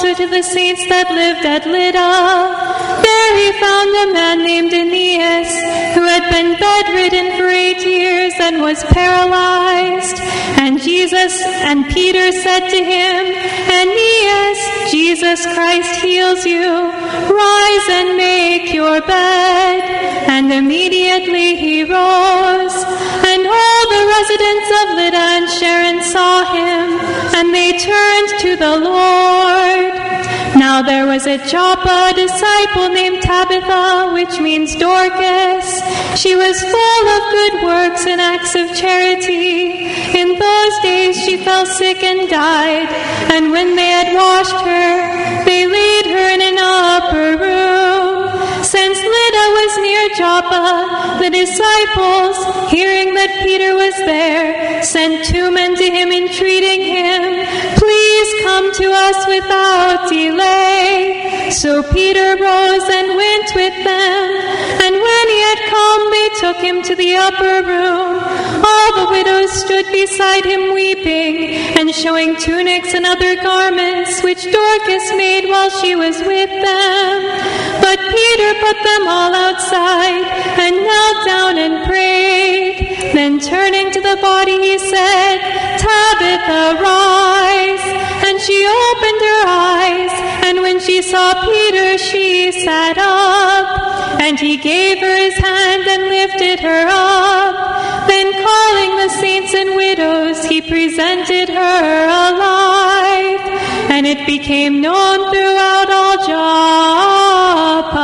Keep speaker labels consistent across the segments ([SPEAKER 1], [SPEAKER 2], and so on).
[SPEAKER 1] also to the saints that lived at Lydda. There he found a man named Aeneas, who had been bedridden for eight years and was paralyzed. And Jesus and Peter said to him, Aeneas, Jesus Christ heals you. Rise and make your bed. And immediately he rose. And all the residents of Lydda and Sharon saw him, and they turned to the Lord. Now there was at Joppa a disciple named Tabitha, which means Dorcas. She was full of good works and acts of charity. In those days she fell sick and died, and when they had washed her, they laid her in an upper room. Since Lydda was near Joppa, the disciples, hearing that Peter was there, sent two men to him entreating him, Please come to us without delay. So Peter rose and went with them, and when he had come, they took him to the upper room. All the widows stood beside him weeping, and showing tunics and other garments, which Dorcas made while she was with them. But Peter put them all outside, and knelt down and prayed. Then turning to the body, he said, Tabitha, rise. She opened her eyes, and when she saw Peter, she sat up. And he gave her his hand and lifted her up. Then calling the saints and widows, he presented her alive. And it became known throughout all Joppa,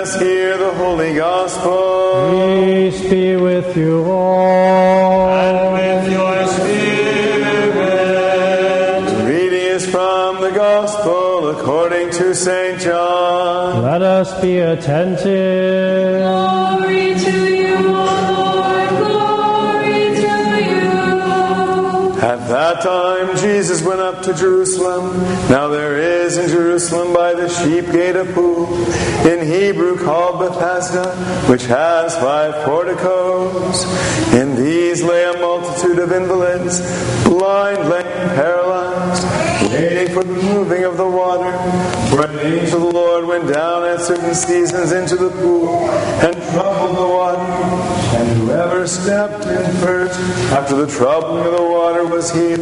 [SPEAKER 2] us hear the holy gospel.
[SPEAKER 3] Peace be with you all.
[SPEAKER 4] And with your spirit.
[SPEAKER 2] Reading is from the gospel according to St. John.
[SPEAKER 3] Let us be attentive.
[SPEAKER 2] That time, Jesus went up to Jerusalem. Now there is in Jerusalem by the sheep gate a pool, in Hebrew called Bethesda, which has five porticos. In these lay a multitude of invalids, blind, lame, paralyzed, waiting for the moving of the water. For an angel of the Lord went down at certain seasons into the pool and troubled the water. And whoever stepped in first after the troubling of the water was healed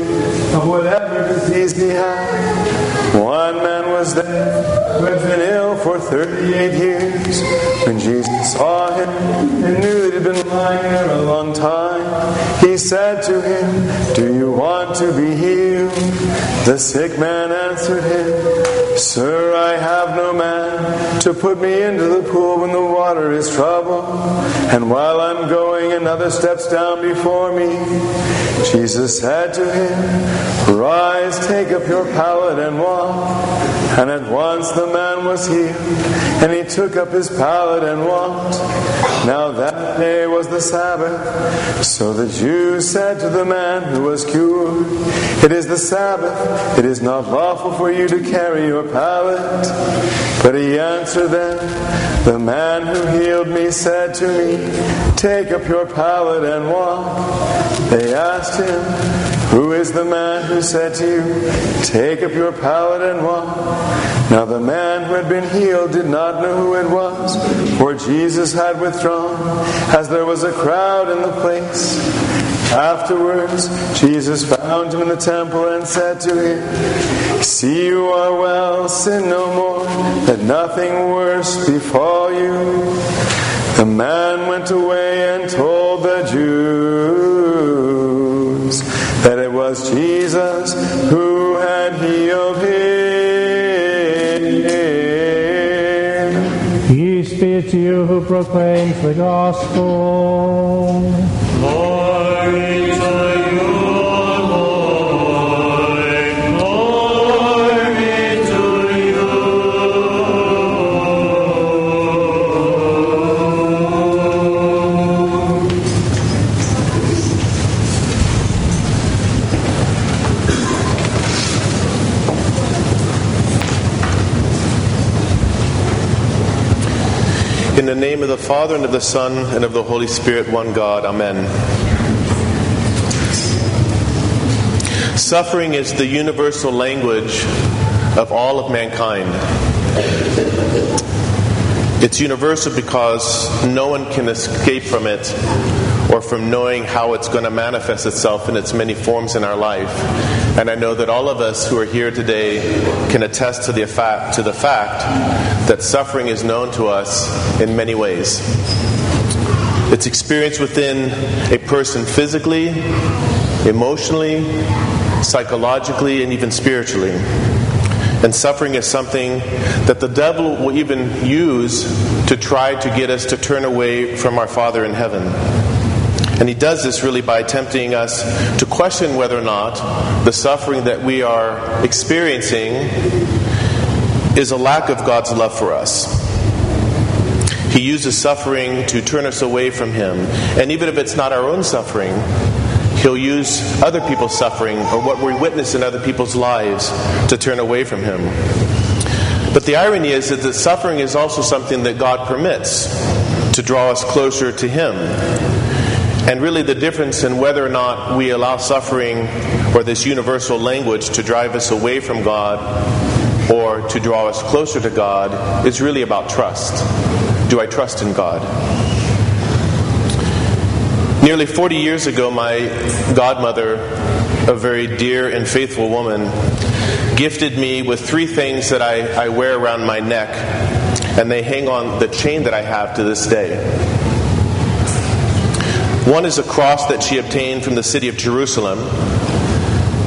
[SPEAKER 2] of whatever disease he had. One man was there who had been ill for 38 years. When Jesus saw him and knew that he had been lying there a long time, he said to him, Do you want to be healed? The sick man answered him, Sir, I have no man to put me into the pool when the water is troubled. And while I'm going, another steps down before me. Jesus said to him, Rise, take up your pallet and walk. And at once the man was healed, and he took up his pallet and walked. Now that day was the Sabbath. So the Jews said to the man who was cured, It is the Sabbath. It is not lawful for you to carry your pallet. But he answered them, The man who healed me said to me, Take up your pallet and walk. They asked him, Who is the man who said to you, Take up your pallet and walk? Now the man who had been healed did not know who it was, for Jesus had withdrawn, as there was a crowd in the place. Afterwards, Jesus found him in the temple and said to him, See, you are well, sin no more, that nothing worse befall you. The man went away and told the Jews was Jesus who had healed him.
[SPEAKER 3] Peace be to you who proclaims the gospel.
[SPEAKER 5] The name of the Father, and of the Son, and of the Holy Spirit, one God. Amen. Suffering is the universal language of all of mankind. It's universal because no one can escape from it or from knowing how it's going to manifest itself in its many forms in our life. And I know that all of us who are here today can attest to the fact, to the fact that suffering is known to us in many ways. It's experienced within a person physically, emotionally, psychologically, and even spiritually. And suffering is something that the devil will even use to try to get us to turn away from our Father in heaven. And he does this really by tempting us to question whether or not the suffering that we are experiencing is a lack of God's love for us. He uses suffering to turn us away from Him. And even if it's not our own suffering, He'll use other people's suffering or what we witness in other people's lives to turn away from Him. But the irony is that the suffering is also something that God permits to draw us closer to Him. And really, the difference in whether or not we allow suffering or this universal language to drive us away from God or to draw us closer to God is really about trust. Do I trust in God? Nearly 40 years ago, my godmother, a very dear and faithful woman, gifted me with three things that I, I wear around my neck, and they hang on the chain that I have to this day. One is a cross that she obtained from the city of Jerusalem,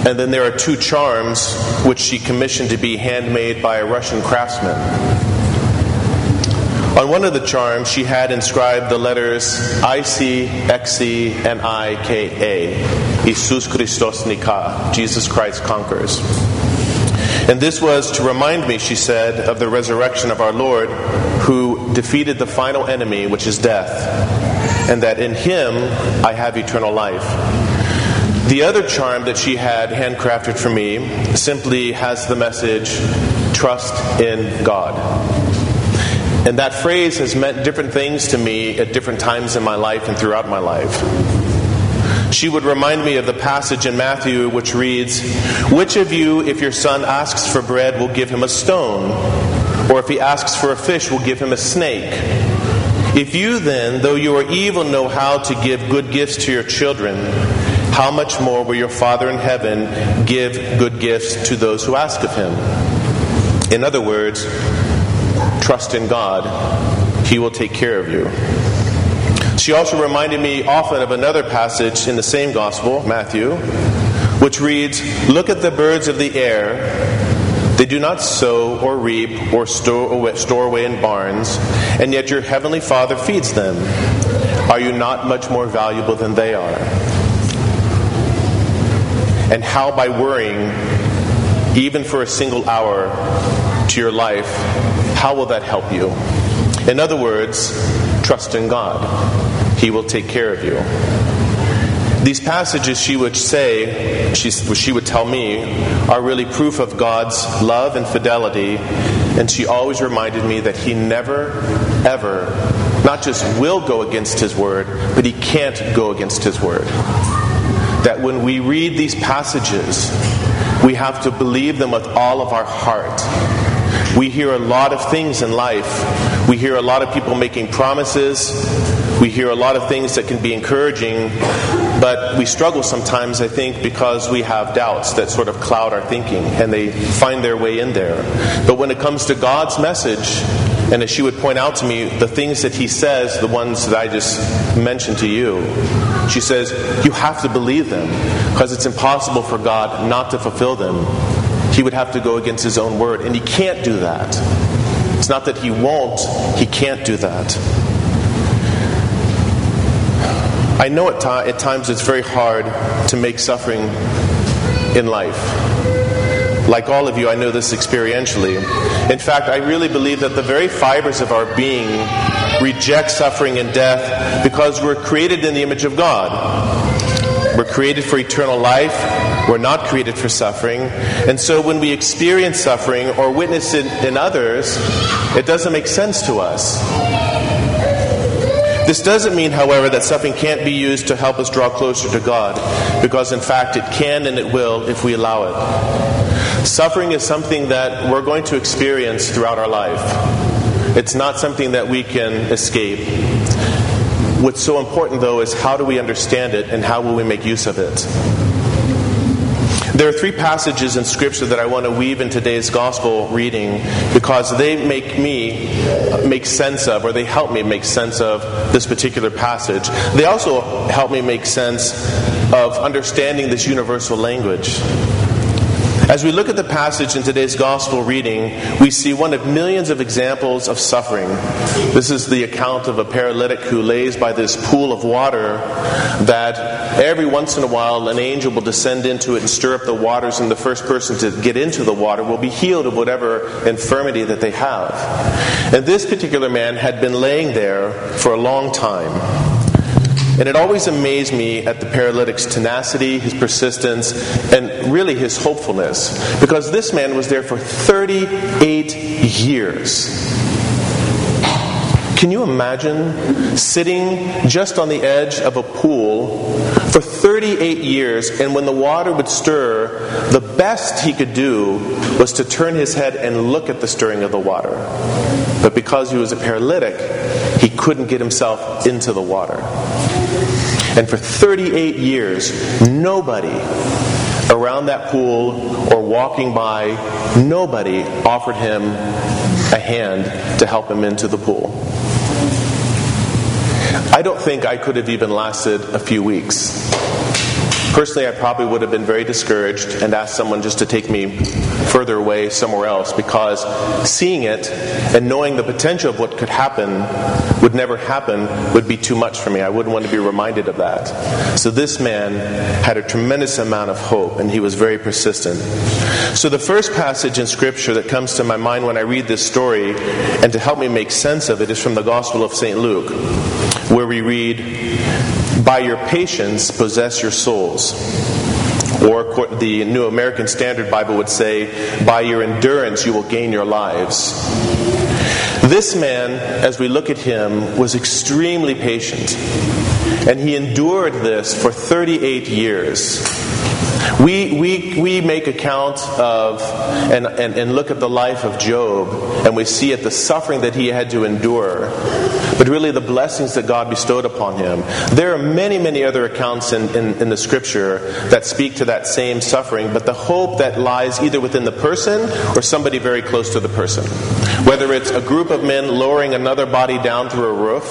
[SPEAKER 5] and then there are two charms which she commissioned to be handmade by a Russian craftsman. On one of the charms, she had inscribed the letters IC, XC, and IKA. Jesus Christos Nika, Jesus Christ conquers. And this was to remind me, she said, of the resurrection of our Lord, who defeated the final enemy, which is death, and that in him I have eternal life. The other charm that she had handcrafted for me simply has the message trust in God. And that phrase has meant different things to me at different times in my life and throughout my life. She would remind me of the passage in Matthew which reads, Which of you, if your son asks for bread, will give him a stone? Or if he asks for a fish, will give him a snake? If you then, though you are evil, know how to give good gifts to your children, how much more will your Father in heaven give good gifts to those who ask of him? In other words, trust in God, He will take care of you. She also reminded me often of another passage in the same gospel, Matthew, which reads Look at the birds of the air. They do not sow or reap or store away, in barns, and yet your heavenly Father feeds them. Are you not much more valuable than they are? And how, by worrying, even for a single hour to your life, how will that help you? In other words, trust in God. He will take care of you. These passages, she would say, she, she would tell me, are really proof of God's love and fidelity. And she always reminded me that He never, ever, not just will go against His word, but He can't go against His word. That when we read these passages, we have to believe them with all of our heart. We hear a lot of things in life. We hear a lot of people making promises. We hear a lot of things that can be encouraging, but we struggle sometimes, I think, because we have doubts that sort of cloud our thinking and they find their way in there. But when it comes to God's message, And as she would point out to me the things that he says, the ones that I just mentioned to you, she says, You have to believe them because it's impossible for God not to fulfill them. He would have to go against his own word, and he can't do that. It's not that he won't, he can't do that. I know at, ti- at times it's very hard to make suffering in life. Like all of you, I know this experientially. In fact, I really believe that the very fibers of our being reject suffering and death because we're created in the image of God. We're created for eternal life. We're not created for suffering. And so when we experience suffering or witness it in others, it doesn't make sense to us. This doesn't mean, however, that suffering can't be used to help us draw closer to God, because in fact it can and it will if we allow it. Suffering is something that we're going to experience throughout our life. It's not something that we can escape. What's so important, though, is how do we understand it and how will we make use of it? There are three passages in Scripture that I want to weave in today's gospel reading because they make me make sense of, or they help me make sense of this particular passage. They also help me make sense of understanding this universal language. As we look at the passage in today's gospel reading, we see one of millions of examples of suffering. This is the account of a paralytic who lays by this pool of water that every once in a while an angel will descend into it and stir up the waters, and the first person to get into the water will be healed of whatever infirmity that they have. And this particular man had been laying there for a long time. And it always amazed me at the paralytic's tenacity, his persistence, and really his hopefulness. Because this man was there for 38 years. Can you imagine sitting just on the edge of a pool for 38 years, and when the water would stir, the best he could do was to turn his head and look at the stirring of the water. But because he was a paralytic, he couldn't get himself into the water. And for 38 years, nobody around that pool or walking by, nobody offered him a hand to help him into the pool. I don't think I could have even lasted a few weeks. Personally, I probably would have been very discouraged and asked someone just to take me further away somewhere else because seeing it and knowing the potential of what could happen would never happen would be too much for me. I wouldn't want to be reminded of that. So this man had a tremendous amount of hope and he was very persistent. So the first passage in Scripture that comes to my mind when I read this story and to help me make sense of it is from the Gospel of St. Luke, where we read, by your patience possess your souls. Or the New American Standard Bible would say, by your endurance you will gain your lives. This man, as we look at him, was extremely patient. And he endured this for 38 years. We, we, we make account of and, and, and look at the life of Job, and we see at the suffering that he had to endure, but really the blessings that God bestowed upon him. There are many, many other accounts in, in, in the scripture that speak to that same suffering, but the hope that lies either within the person or somebody very close to the person. Whether it's a group of men lowering another body down through a roof,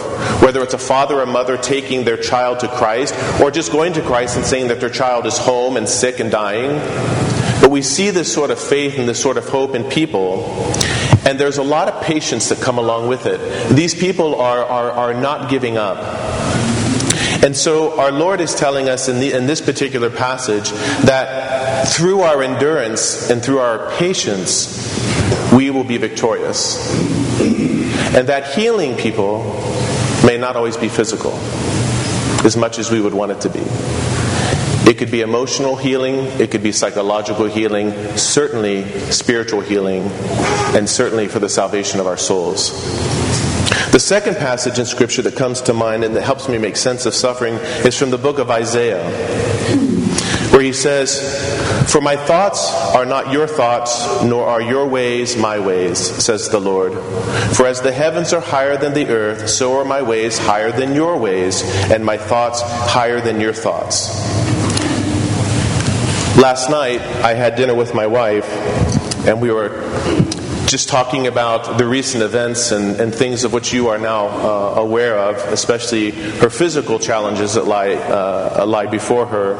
[SPEAKER 5] whether it's a father or mother taking their child to Christ, or just going to Christ and saying that their child is home and sick and dying. But we see this sort of faith and this sort of hope in people, and there's a lot of patience that come along with it. These people are, are, are not giving up. And so our Lord is telling us in, the, in this particular passage that through our endurance and through our patience, we will be victorious. And that healing people may not always be physical, as much as we would want it to be. It could be emotional healing, it could be psychological healing, certainly spiritual healing, and certainly for the salvation of our souls. The second passage in Scripture that comes to mind and that helps me make sense of suffering is from the book of Isaiah, where he says, For my thoughts are not your thoughts, nor are your ways my ways, says the Lord. For as the heavens are higher than the earth, so are my ways higher than your ways, and my thoughts higher than your thoughts. Last night, I had dinner with my wife, and we were just talking about the recent events and, and things of which you are now uh, aware of, especially her physical challenges that lie, uh, lie before her.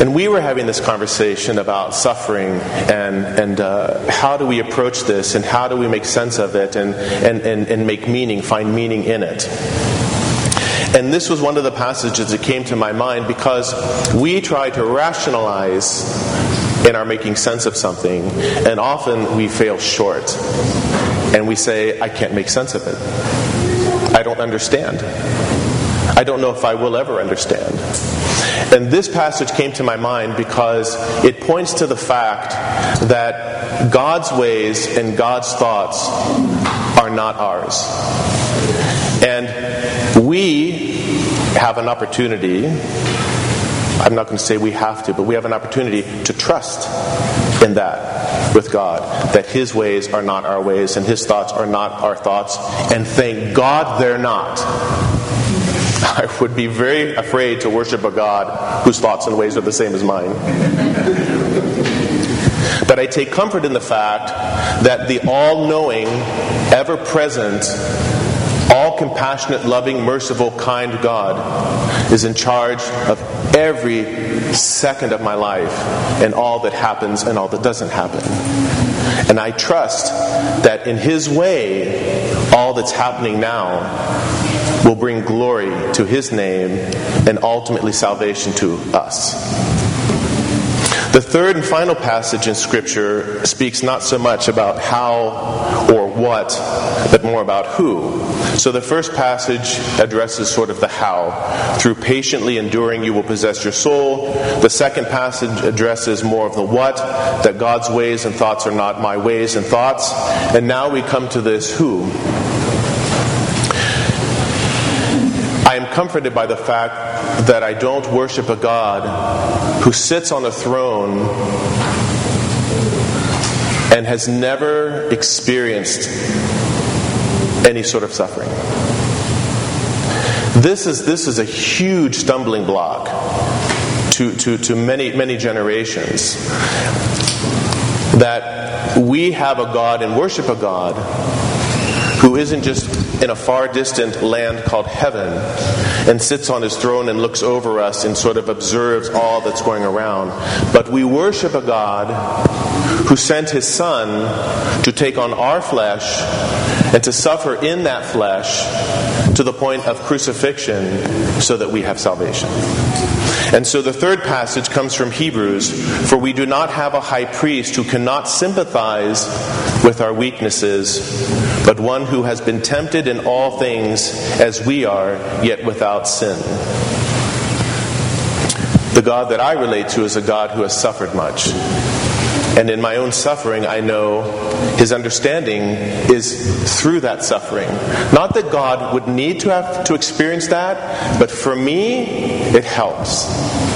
[SPEAKER 5] And we were having this conversation about suffering and, and uh, how do we approach this and how do we make sense of it and, and, and, and make meaning, find meaning in it. And this was one of the passages that came to my mind because we try to rationalize in our making sense of something, and often we fail short. And we say, I can't make sense of it. I don't understand. I don't know if I will ever understand. And this passage came to my mind because it points to the fact that God's ways and God's thoughts are not ours. We have an opportunity I'm not going to say we have to, but we have an opportunity to trust in that with God, that His ways are not our ways and His thoughts are not our thoughts, and thank God they're not. I would be very afraid to worship a God whose thoughts and ways are the same as mine. but I take comfort in the fact that the all knowing, ever present, compassionate, loving, merciful, kind God is in charge of every second of my life and all that happens and all that doesn't happen. And I trust that in His way, all that's happening now will bring glory to His name and ultimately salvation to us. The third and final passage in Scripture speaks not so much about how or what, but more about who. So the first passage addresses sort of the how. Through patiently enduring, you will possess your soul. The second passage addresses more of the what, that God's ways and thoughts are not my ways and thoughts. And now we come to this who. I am comforted by the fact that I don't worship a God who sits on a throne and has never experienced any sort of suffering. This is, this is a huge stumbling block to, to, to many, many generations. That we have a God and worship a God who isn't just in a far distant land called heaven and sits on his throne and looks over us and sort of observes all that's going around. But we worship a God who sent his Son to take on our flesh and to suffer in that flesh to the point of crucifixion so that we have salvation. And so the third passage comes from Hebrews For we do not have a high priest who cannot sympathize with our weaknesses, but one who has been tempted in all things as we are, yet without sin. The God that I relate to is a God who has suffered much. And in my own suffering, I know his understanding is through that suffering. Not that God would need to have to experience that, but for me, it helps.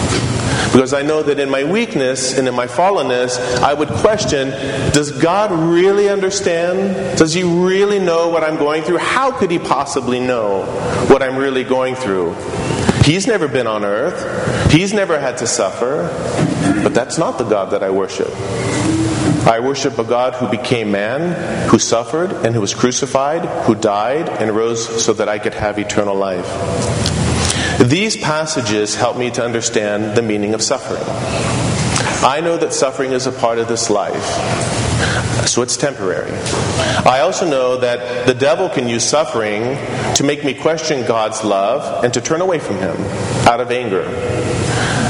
[SPEAKER 5] Because I know that in my weakness and in my fallenness, I would question Does God really understand? Does He really know what I'm going through? How could He possibly know what I'm really going through? He's never been on earth, He's never had to suffer. But that's not the God that I worship. I worship a God who became man, who suffered and who was crucified, who died and rose so that I could have eternal life. These passages help me to understand the meaning of suffering. I know that suffering is a part of this life, so it's temporary. I also know that the devil can use suffering to make me question God's love and to turn away from Him out of anger.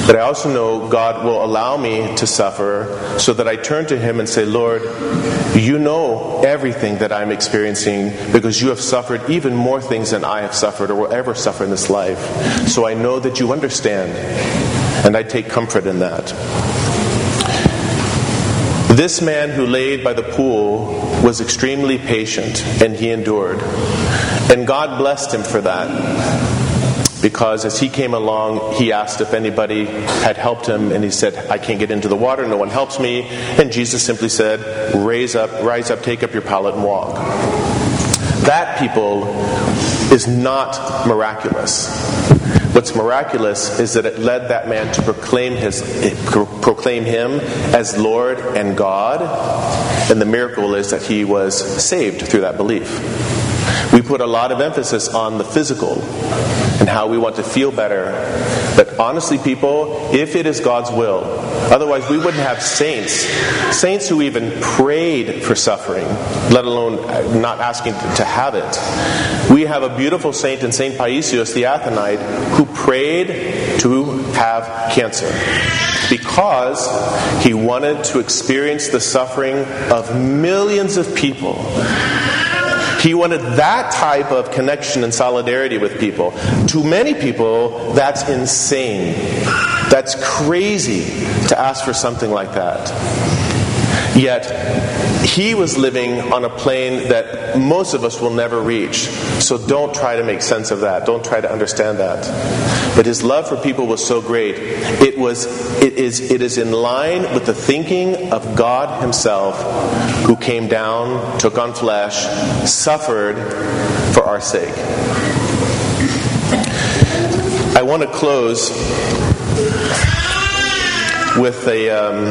[SPEAKER 5] But I also know God will allow me to suffer so that I turn to Him and say, Lord, you know everything that I'm experiencing because you have suffered even more things than I have suffered or will ever suffer in this life. So I know that you understand, and I take comfort in that. This man who laid by the pool was extremely patient and he endured. And God blessed him for that because as he came along, he asked if anybody had helped him, and he said, I can't get into the water, no one helps me. And Jesus simply said, Raise up, rise up, take up your pallet and walk. That, people, is not miraculous. What's miraculous is that it led that man to proclaim, his, proclaim him as Lord and God, and the miracle is that he was saved through that belief. We put a lot of emphasis on the physical and how we want to feel better. But honestly, people, if it is God's will, otherwise we wouldn't have saints, saints who even prayed for suffering, let alone uh, not asking to have it. We have a beautiful saint in St. Paisios the Athonite who prayed to have cancer because he wanted to experience the suffering of millions of people he wanted that type of connection and solidarity with people. To many people, that's insane. That's crazy to ask for something like that. Yet, he was living on a plane that most of us will never reach. So don't try to make sense of that. Don't try to understand that. But his love for people was so great. It was it is it is in line with the thinking of God himself who came down, took on flesh, suffered for our sake. I want to close with, a, um,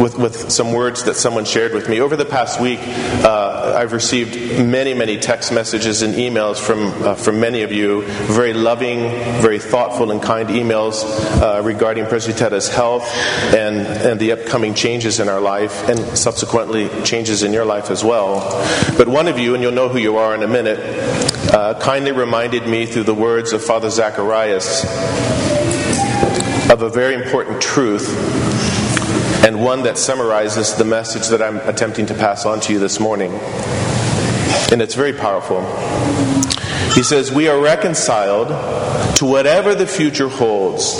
[SPEAKER 5] with, with some words that someone shared with me. Over the past week, uh, I've received many, many text messages and emails from, uh, from many of you, very loving, very thoughtful, and kind emails uh, regarding Presbytera's health and, and the upcoming changes in our life, and subsequently changes in your life as well. But one of you, and you'll know who you are in a minute, uh, kindly reminded me through the words of Father Zacharias of a very important truth one that summarizes the message that I'm attempting to pass on to you this morning. And it's very powerful. He says, We are reconciled to whatever the future holds.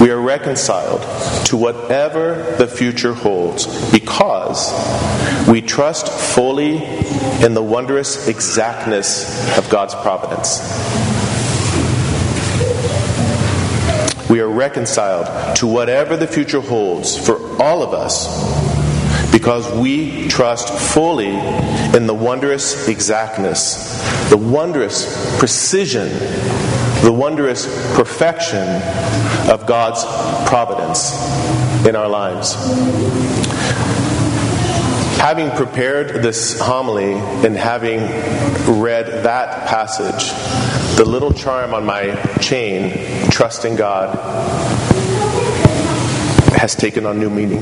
[SPEAKER 5] We are reconciled to whatever the future holds because we trust fully in the wondrous exactness of God's providence. We are reconciled to whatever the future holds for all of us because we trust fully in the wondrous exactness, the wondrous precision, the wondrous perfection of God's providence in our lives. Having prepared this homily and having read that passage, the little charm on my chain, trusting God, has taken on new meaning.